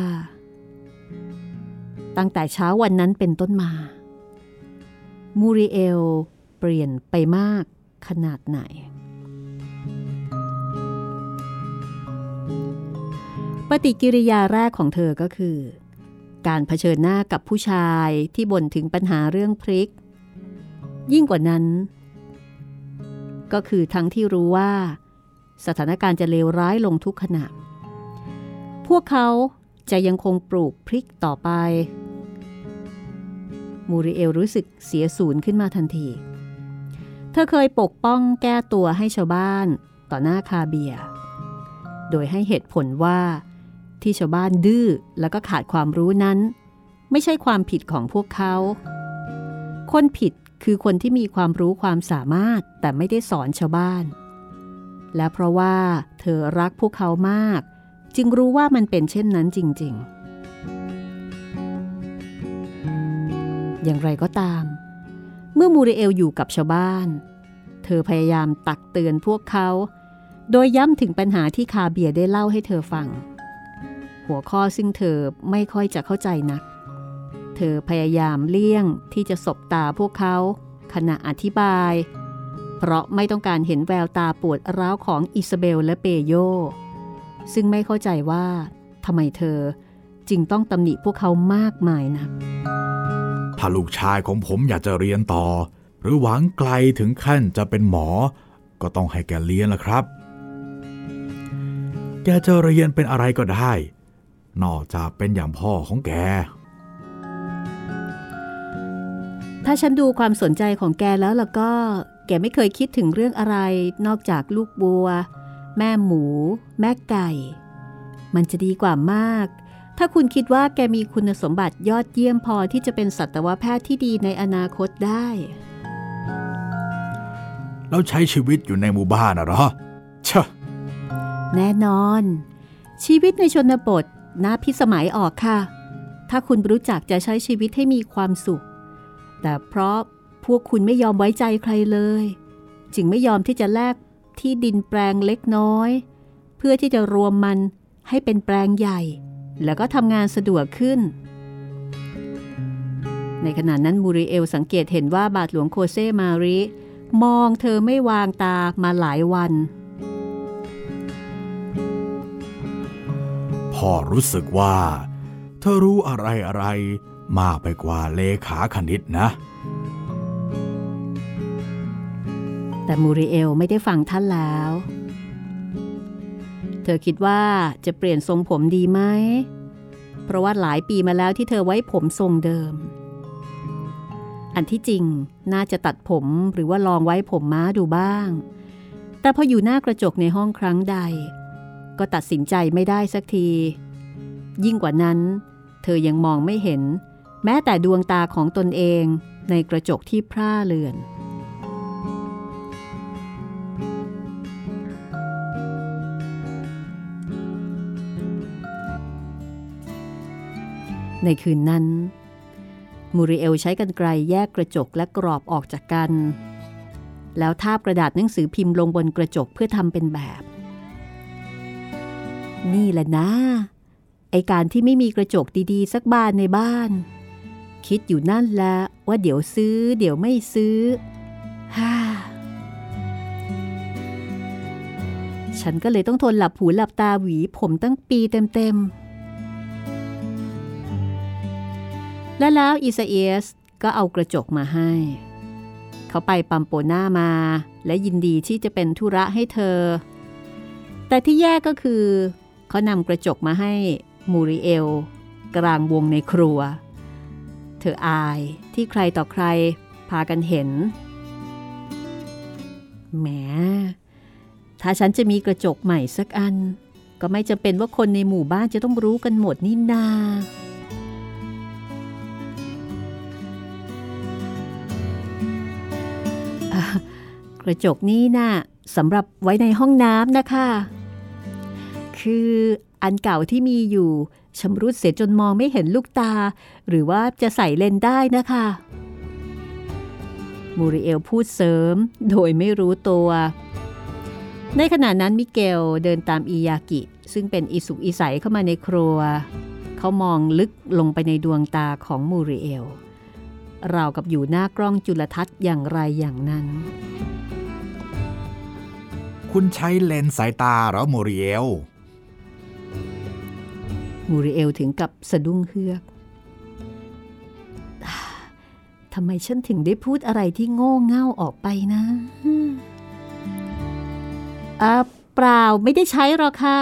ตั้งแต่เช้าวันนั้นเป็นต้นมา มูริเอลเปลี่ยนไปมากขนาดไหน ปฏิกิริยาแรกของเธอก็คือ การเผชิญหน้ากับผู้ชายที่บ่นถึงปัญหาเรื่องพริก ยิ่งกว่านั้น ก็คือทั้งที่รู้ว่า สถานการณ์จะเลวร้ายลงทุกขณะ พวกเขาจะยังคงปลูกพริกต่อไป มูริเอลรู้สึกเสียศูนย์ขึ้นมาทันที เธอเคยปกป้องแก้ตัวให้ชาวบ้านต่อหน้าคาเบีย โดยให้เหตุผลว่าที่ชาวบ้านดื้อแล้วก็ขาดความรู้นั้น ไม่ใช่ความผิดของพวกเขา คนผิดคือคนที่มีความรู้ความสามารถแต่ไม่ได้สอนชาวบ้าน และเพราะว่าเธอรักพวกเขามาก จึงรู้ว่ามันเป็นเช่นนั้นจริง ๆ อย่างไรก็ตาม เมื่อมูริเอลอยู่กับชาวบ้าน เธอพยายามตักเตือนพวกเขา โดยย้ำถึงปัญหาที่คาเบียได้เล่าให้เธอฟัง หัวข้อซึ่งเธอไม่ค่อยจะเข้าใจนัก เธอพยายามเลี่ยงที่จะสบตาพวกเขาขณะอธิบาย เพราะไม่ต้องการเห็นแววตาปวดร้าวของอิซาเบลและเปโย ซึ่งไม่เข้าใจว่าทำไมเธอจึงต้องตำหนิพวกเขามากมายนักถ้าลูกชายของผมอยากจะเรียนต่อ หรือหวังไกลถึงขั้นจะเป็นหมอ ก็ต้องให้แกเรียนละครับ แกจะเรียนเป็นอะไรก็ได้ นอกจากเป็นอย่างพ่อของแก ถ้าฉันดูความสนใจของแกแล้วล่ะก็ แกไม่เคยคิดถึงเรื่องอะไร นอกจากลูกบัว แม่หมู แม่ไก่ มันจะดีกว่ามาก ถ้าคุณคิดว่าแกมีคุณสมบัติยอดเยี่ยมพอที่จะเป็นสัตวแพทย์ที่ดีในอนาคตได้ แล้วใช้ชีวิตอยู่ในหมู่บ้านนะเหรอเชอะแน่นอน ชีวิตในชนบทน่าพิสมัยออกค่ะ ถ้าคุณรู้จักจะใช้ชีวิตให้มีความสุข แต่เพราะพวกคุณไม่ยอมไว้ใจใครเลย จึงไม่ยอมที่จะแลก ที่ดินแปลงเล็กน้อย เพื่อที่จะรวมมันให้เป็นแปลงใหญ่ แล้วก็ทำงานสะดวกขึ้น ในขณะนั้นมูริเอลสังเกตเห็นว่าบาทหลวงโคเซมาริ มองเธอไม่วางตามาหลายวัน พ่อรู้สึกว่า เธอรู้อะไรอะไรมากไปกว่าเลขาคณิตนะ แต่มูริเอลไม่ได้ฟังท่านแล้ว เธอคิดว่าจะเปลี่ยนทรงผมดีไหม เพราะว่าหลายปีมาแล้วที่เธอไว้ผมทรงเดิม อันที่จริงน่าจะตัดผมหรือว่าลองไว้ผมม้าดูบ้าง แต่พออยู่หน้ากระจกในห้องครั้งใด ก็ตัดสินใจไม่ได้สักที ยิ่งกว่านั้น เธอยังมองไม่เห็น แม้แต่ดวงตาของตนเองในกระจกที่พร่าเลือน ในคืนนั้น มูริเอลใช้กันไกลแยกกระจกและกรอบออกจากกัน แล้วทาบกระดาษหนังสือพิมพ์ลงบนกระจกเพื่อทำเป็นแบบ นี่แหละนะ ไอการที่ไม่มีกระจกดีๆ สักบานในบ้าน คิดอยู่นั่นแหละว่าเดี๋ยวซื้อ เดี๋ยวไม่ซื้อฮ่าฉันก็เลยต้องทนหลับหูหลับตาหวีผมตั้งปีเต็มๆ และแล้วอิซาเอสก็เอากระจกมาให้ เขาไปปัมโปน่ามา และยินดีที่จะเป็นธุระให้เธอ แต่ที่แย่ก็คือ เขานำกระจกมาให้มูริเอล กลางวงในครัว เธออายที่ใครต่อใครพากันเห็นแหม ถ้าฉันจะมีกระจกใหม่สักอัน ก็ไม่จำเป็นว่าคนในหมู่บ้านจะต้องรู้กันหมดนี่นา กระจกนี้นะ่ะสำหรับไว้ในห้องน้ำนะคะ คืออันเก่าที่มีอยู่ชำรุดเสียจนมองไม่เห็นลูกตา หรือว่าจะใส่เลนได้นะคะมูริเอลพูดเสริมโดยไม่รู้ตัว ในขณะนั้นมิเกลเดินตามอียากิ ซึ่งเป็นอิสุกอิสัยเข้ามาในครัว เขามองลึกลงไปในดวงตาของมูริเอล ราวกับอยู่หน้ากล้องจุลทรรศน์อย่างไรอย่างนั้น คุณใช้เลนส์สายตาเหรอโมริเอล มูริเอลถึงกับสะดุ้งเฮือกทำไมฉันถึงได้พูดอะไรที่โง่เง่าออกไปนะอ่าเปล่าไม่ได้ใช้หรอกค่ะ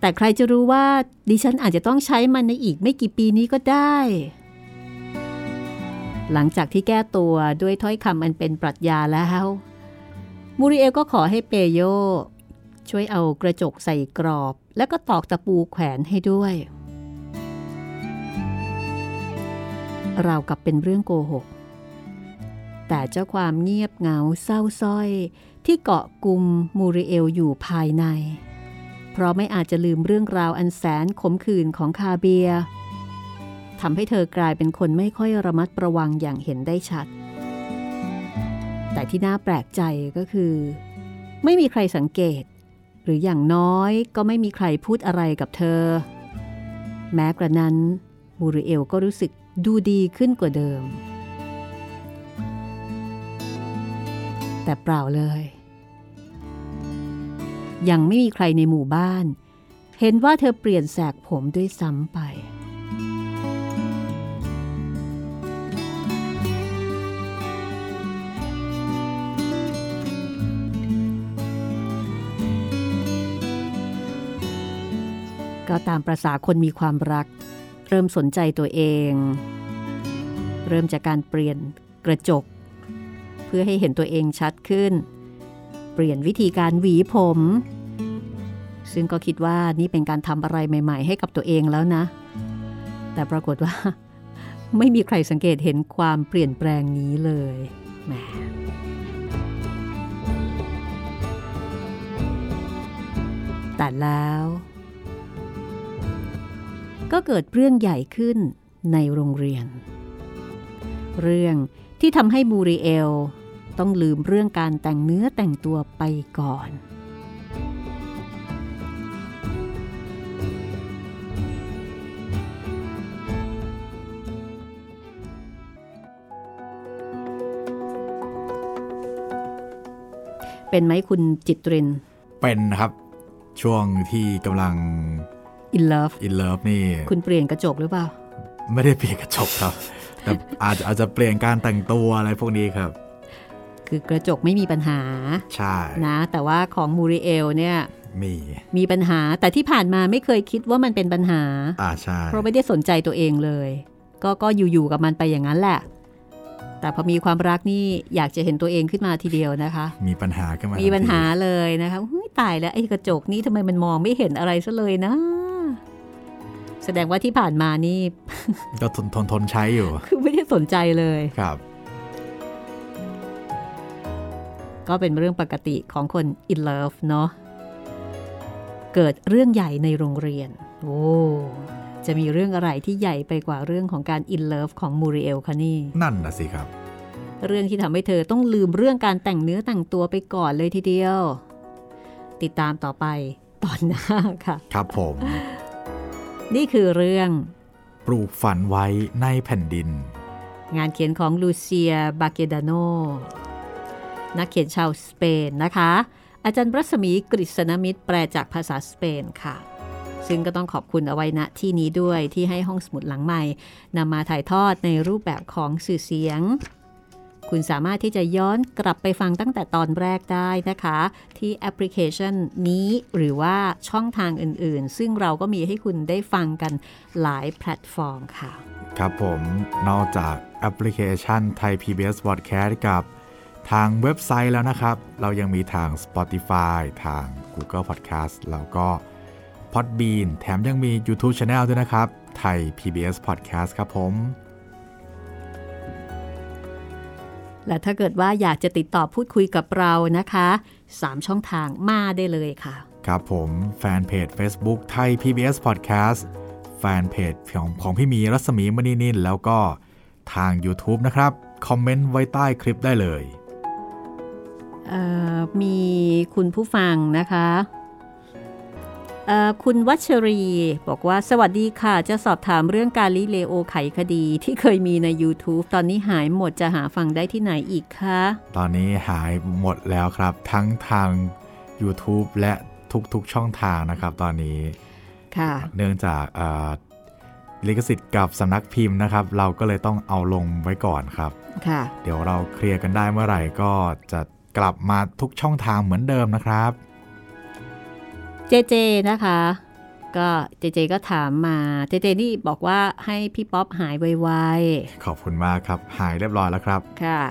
แต่ใครจะรู้ว่าดิฉันอาจจะต้องใช้มันในอีกไม่กี่ปีนี้ก็ได้ หลังจากที่แก้ตัวด้วยถ้อยคำอันเป็นปรัชญาแล้วมูริเอลก็ขอให้เปโยช่วยเอากระจกใส่กรอบ แล้วก็ตอกตะปูแขวนให้ด้วยราวกับเป็นเรื่องโกหก แต่เจ้าความเงียบเหงาเศร้าส้อยที่เกาะกลุ่มมูริเอลอยู่ภายใน เพราะไม่อาจจะลืมเรื่องราวอันแสนขมขื่นของคาเบีย ทำให้เธอกลายเป็นคนไม่ค่อยระมัดระวังอย่างเห็นได้ชัด แต่ที่น่าแปลกใจก็คือ ไม่มีใครสังเกต หรืออย่างน้อยก็ไม่มีใครพูดอะไรกับเธอ แม้กระนั้นมูริเอลก็รู้สึกดูดีขึ้นกว่าเดิม แต่เปล่าเลย ยังไม่มีใครในหมู่บ้าน เห็นว่าเธอเปลี่ยนแสกผมด้วยซ้ำไป ก็ตามประษาคนมีความรัก เริ่มสนใจตัวเอง เริ่มจากการเปลี่ยนกระจก เพื่อให้เห็นตัวเองชัดขึ้น เปลี่ยนวิธีการหวีผม ซึ่งก็คิดว่านี่เป็นการทำอะไรใหม่ ๆ ให้กับตัวเองแล้วนะ แต่ปรากฏว่า ไม่มีใครสังเกตเห็นความเปลี่ยนแปลงนี้เลยแหมแต่แล้ว ก็เกิดเรื่องใหญ่ขึ้นในโรงเรียน เรื่องที่ทำให้มูริเอลต้องลืมเรื่องการแต่งเนื้อแต่งตัวไปก่อน เป็นไหมคุณจิตริน เป็นครับ ช่วงที่กำลัง in love อินเลิฟนี่ คุณเปลี่ยนกระจกหรือเปล่า ไม่ได้เปลี่ยนกระจกครับ แต่อาจจะอาจจะเปลี่ยนการแต่งตัวอะไรพวกนี้ครับ คือกระจกไม่มีปัญหา ใช่ นะ แต่ว่าของมูริเอลเนี่ย มี มีปัญหา แต่ที่ผ่านมาไม่เคยคิดว่ามันเป็นปัญหา อ่าใช่ เพราะไม่ได้สนใจตัวเองเลย ก็ก็อยู่ๆกับมันไปอย่างนั้นแหละแต่พอมีความรักนี่อยากจะเห็นตัวเองขึ้นมาทีเดียวนะคะ มีปัญหาขึ้นมา มีมีปัญหาเลยนะคะเฮ้ยตายแล้วไอ้กระจกนี้ทำไมมันมองไม่เห็นอะไรซะเลยนะ แสดงว่าที่ผ่านมานี่ ก็ทนทนทนใช้อยู่ คือไม่ได้สนใจเลยครับ ก็เป็นเรื่องปกติของคน in love เนาะเกิดเรื่องใหญ่ในโรงเรียน โอ้จะมีเรื่องอะไรที่ใหญ่ไปกว่าเรื่องของการ in love ของมูริเอลคะนี่ นั่นนะสิครับ เรื่องที่ทำให้เธอต้องลืมเรื่องการแต่งเนื้อแต่งตัวไปก่อนเลยทีเดียว ติดตามต่อไปตอนหน้าค่ะ ครับผม นี่คือเรื่อง ปลูกฝันไว้ในแผ่นดิน งานเขียนของลูเซีย บาเกดาโน นักเขียนชาวสเปนนะคะ อาจารย์รัศมีกฤษณมิตรแปลจากภาษาสเปนค่ะ ซึ่งก็ต้องขอบคุณเอาไว้ณที่นี้ด้วยที่ให้ห้องสมุดหลังใหม่นำมาถ่ายทอดในรูปแบบของสื่อเสียง คุณสามารถที่จะย้อนกลับไปฟังตั้งแต่ตอนแรกได้นะคะ ที่แอปพลิเคชันนี้หรือว่าช่องทางอื่นๆ ซึ่งเราก็มีให้คุณได้ฟังกันหลายแพลตฟอร์มค่ะ ครับผมนอกจากแอปพลิเคชันไทย PBS Podcast กับทางเว็บไซต์แล้วนะครับ เรายังมีทาง Spotify ทาง Google Podcast แล้วก็ Podbean แถมยังมี YouTube Channel ด้วยนะครับ ไทย PBS Podcast ครับผม และถ้าเกิดว่าอยากจะติดต่อพูดคุยกับเรานะคะ 3 ช่องทางมาได้เลยค่ะ ครับผมแฟนเพจ Facebook ไทย PBS Podcast แฟนเพจของของพี่หมีรัศมีมณีนินแล้วก็ทาง YouTube นะครับ คอมเมนต์ไว้ใต้คลิปได้เลยเอ่อมีคุณผู้ฟังนะคะเอ่อ คุณวัชรี บอกว่าสวัสดีค่ะ จะสอบถามเรื่องการลิเลโอไขคดีที่เคยมีใน YouTube ตอนนี้หายหมดจะหาฟังได้ที่ไหนอีกคะ ตอนนี้หายหมดแล้วครับ ทั้งทาง YouTube และทุกๆช่องทางนะครับตอนนี้ ค่ะ เนื่องจากเอ่อลิขสิทธิ์กับสำนักพิมพ์นะครับ เราก็เลยต้องเอาลงไว้ก่อนครับ ค่ะ เดี๋ยวเราเคลียร์กันได้เมื่อไหร่ก็จะกลับมาทุกช่องทางเหมือนเดิมนะครับ เจเจนะคะ ก็เจเจก็ถามมาเจเจนี่บอกว่าให้พี่ป๊อปหายไวขอบคุณมากครับ หายเรียบร้อยแล้วครับๆค่ะ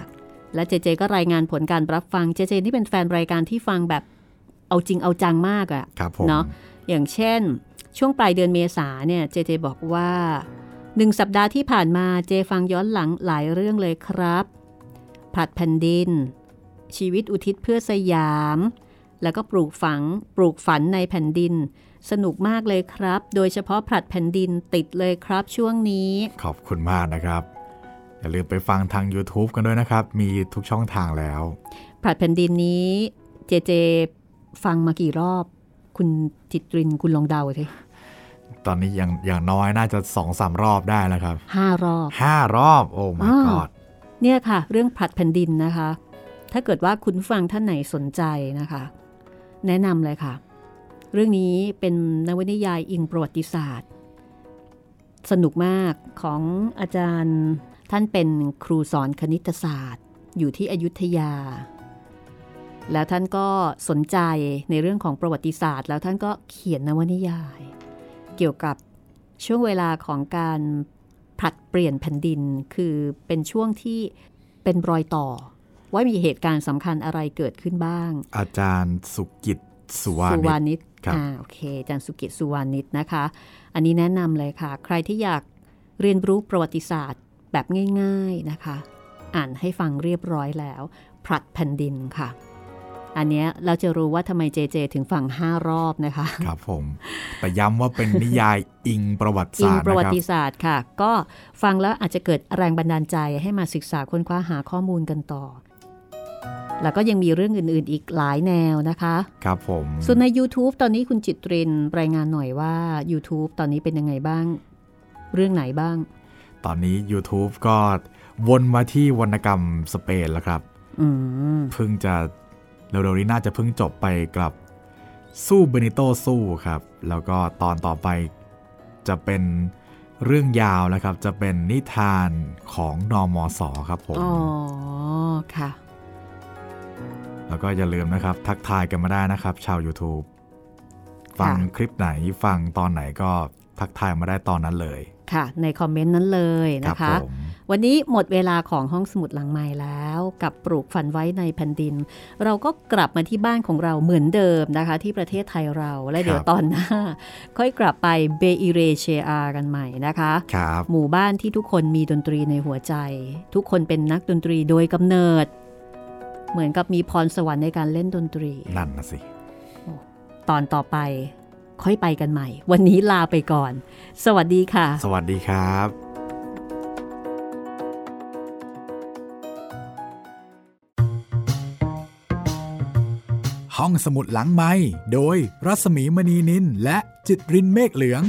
และเจเจก็รายงานผลการรับฟังเจเจนี่เป็นแฟนรายการที่ฟังแบบเอาจริงเอาจังมากอะครับผมเนาะอย่างเช่น ช่วงปลายเดือนเมษาเนี่ยเจเจบอกว่าหนึ่งสัปดาห์ที่ผ่านมาเจฟังย้อนหลังหลายเรื่องเลยครับผลัดแผ่นดิน ชีวิตอุทิศเพื่อสยาม แล้วก็ปลูกฝัง ปลูกฝันในแผ่นดิน สนุกมากเลยครับ โดยเฉพาะผลัดแผ่นดินติดเลยครับช่วงนี้ ขอบคุณมากนะครับ อย่าลืมไปฟังทาง YouTube กันด้วยนะครับ มีทุกช่องทางแล้ว ผลัดแผ่นดินนี้เจเจฟังมากี่รอบ คุณจิตรินคุณลองเดาสิตอนนี้อย่างอย่างน้อยน่าจะสองสามรอบได้แล้วครับห้ารอบห้ารอบ โอ้ my อ้าว god เนี่ยค่ะ เรื่องผลัดแผ่นดินนะคะ ถ้าเกิดว่าคุณผู้ฟังท่านไหนสนใจนะคะ แนะนำเลยค่ะ เรื่องนี้เป็นนวนิยายอิงประวัติศาสตร์ สนุกมากของอาจารย์ท่านเป็นครูสอนคณิตศาสตร์ อยู่ที่อยุธยา แล้วท่านก็สนใจในเรื่องของประวัติศาสตร์ แล้วท่านก็เขียนนวนิยาย เกี่ยวกับช่วงเวลาของการผลัดเปลี่ยนแผ่นดิน คือเป็นช่วงที่เป็นรอยต่อ ว่ามีเหตุการณ์สำคัญอะไรเกิดขึ้นบ้าง อาจารย์สุกิจสุวาสุนิวาชนิชครับอ่าโอเค อาจารย์สุกิจสุวานิชนะคะ อันนี้แนะนำเลยค่ะ ใครที่อยากเรียนรู้ประวัติศาสตร์แบบง่าย ๆนะคะ อ่านให้ฟังเรียบร้อยแล้วผลัดแผ่นดินค่ะ อันเนี้ยเราจะรู้ว่าทำไมเจเจถึงฟังห้ารอบนะคะ ครับผม แต่ย้ำว่าเป็นนิยายอิงประวัติอิศางสตร์ประวันะครับติศาสตร์ค่ะ ก็ฟังแล้วอาจจะเกิดแรงบันดาลใจให้มาศึกษาค้นคว้าหาข้อมูลกันต่อ แล้วก็ยังมีเรื่องอื่นๆอีกหลายแนวนะคะ ครับผม ส่วนใน YouTube ตอนนี้คุณจิตรินรายงานหน่อยว่า YouTube ตอนนี้เป็นยังไงบ้าง เรื่องไหนบ้าง ตอนนี้ YouTube ก็วนมาที่วรรณกรรมสเปนแล้วครับอืมเพิ่งจะเร็วๆนี้น่าจะเพิ่งจบไปกับสู้เบนิโตสู้ครับ แล้วก็ตอนต่อไปจะเป็นเรื่องยาวแล้วครับ จะเป็นนิทานของนอมอสอครับผม อ๋อ ค่ะ แล้วก็อย่าลืมนะครับ ทักทายกันมาได้นะครับ ชาว YouTube ฟังค่ะคลิปไหนฟังตอนไหนก็ทักทายมาได้ตอนนั้นเลยค่ะ ในคอมเมนต์นั้นเลยครันะคะผมวันนี้หมดเวลาของห้องสมุดหลังไม้แล้วกับปลูกฝันไว้ในแผ่นดิน เราก็กลับมาที่บ้านของเราเหมือนเดิมนะคะ ที่ประเทศไทยเราและเดี๋ยวตอนหน้า ค่อยกลับไปเบอิเรเชอากันใหม่นะคะครับหมู่บ้านที่ทุกคนมีดนตรีในหัวใจ ทุกคนเป็นนักดนตรีโดยกำเนิด เหมือนกับมีพรสวรรค์ในการเล่นดนตรี นั่นนะสิ ตอนต่อไปค่อยไปกันใหม่ วันนี้ลาไปก่อน สวัสดีค่ะ สวัสดีครับ ห้องสมุดหลังไม้โดยรัสมีมณีนินและจิตรินเมฆเหลือง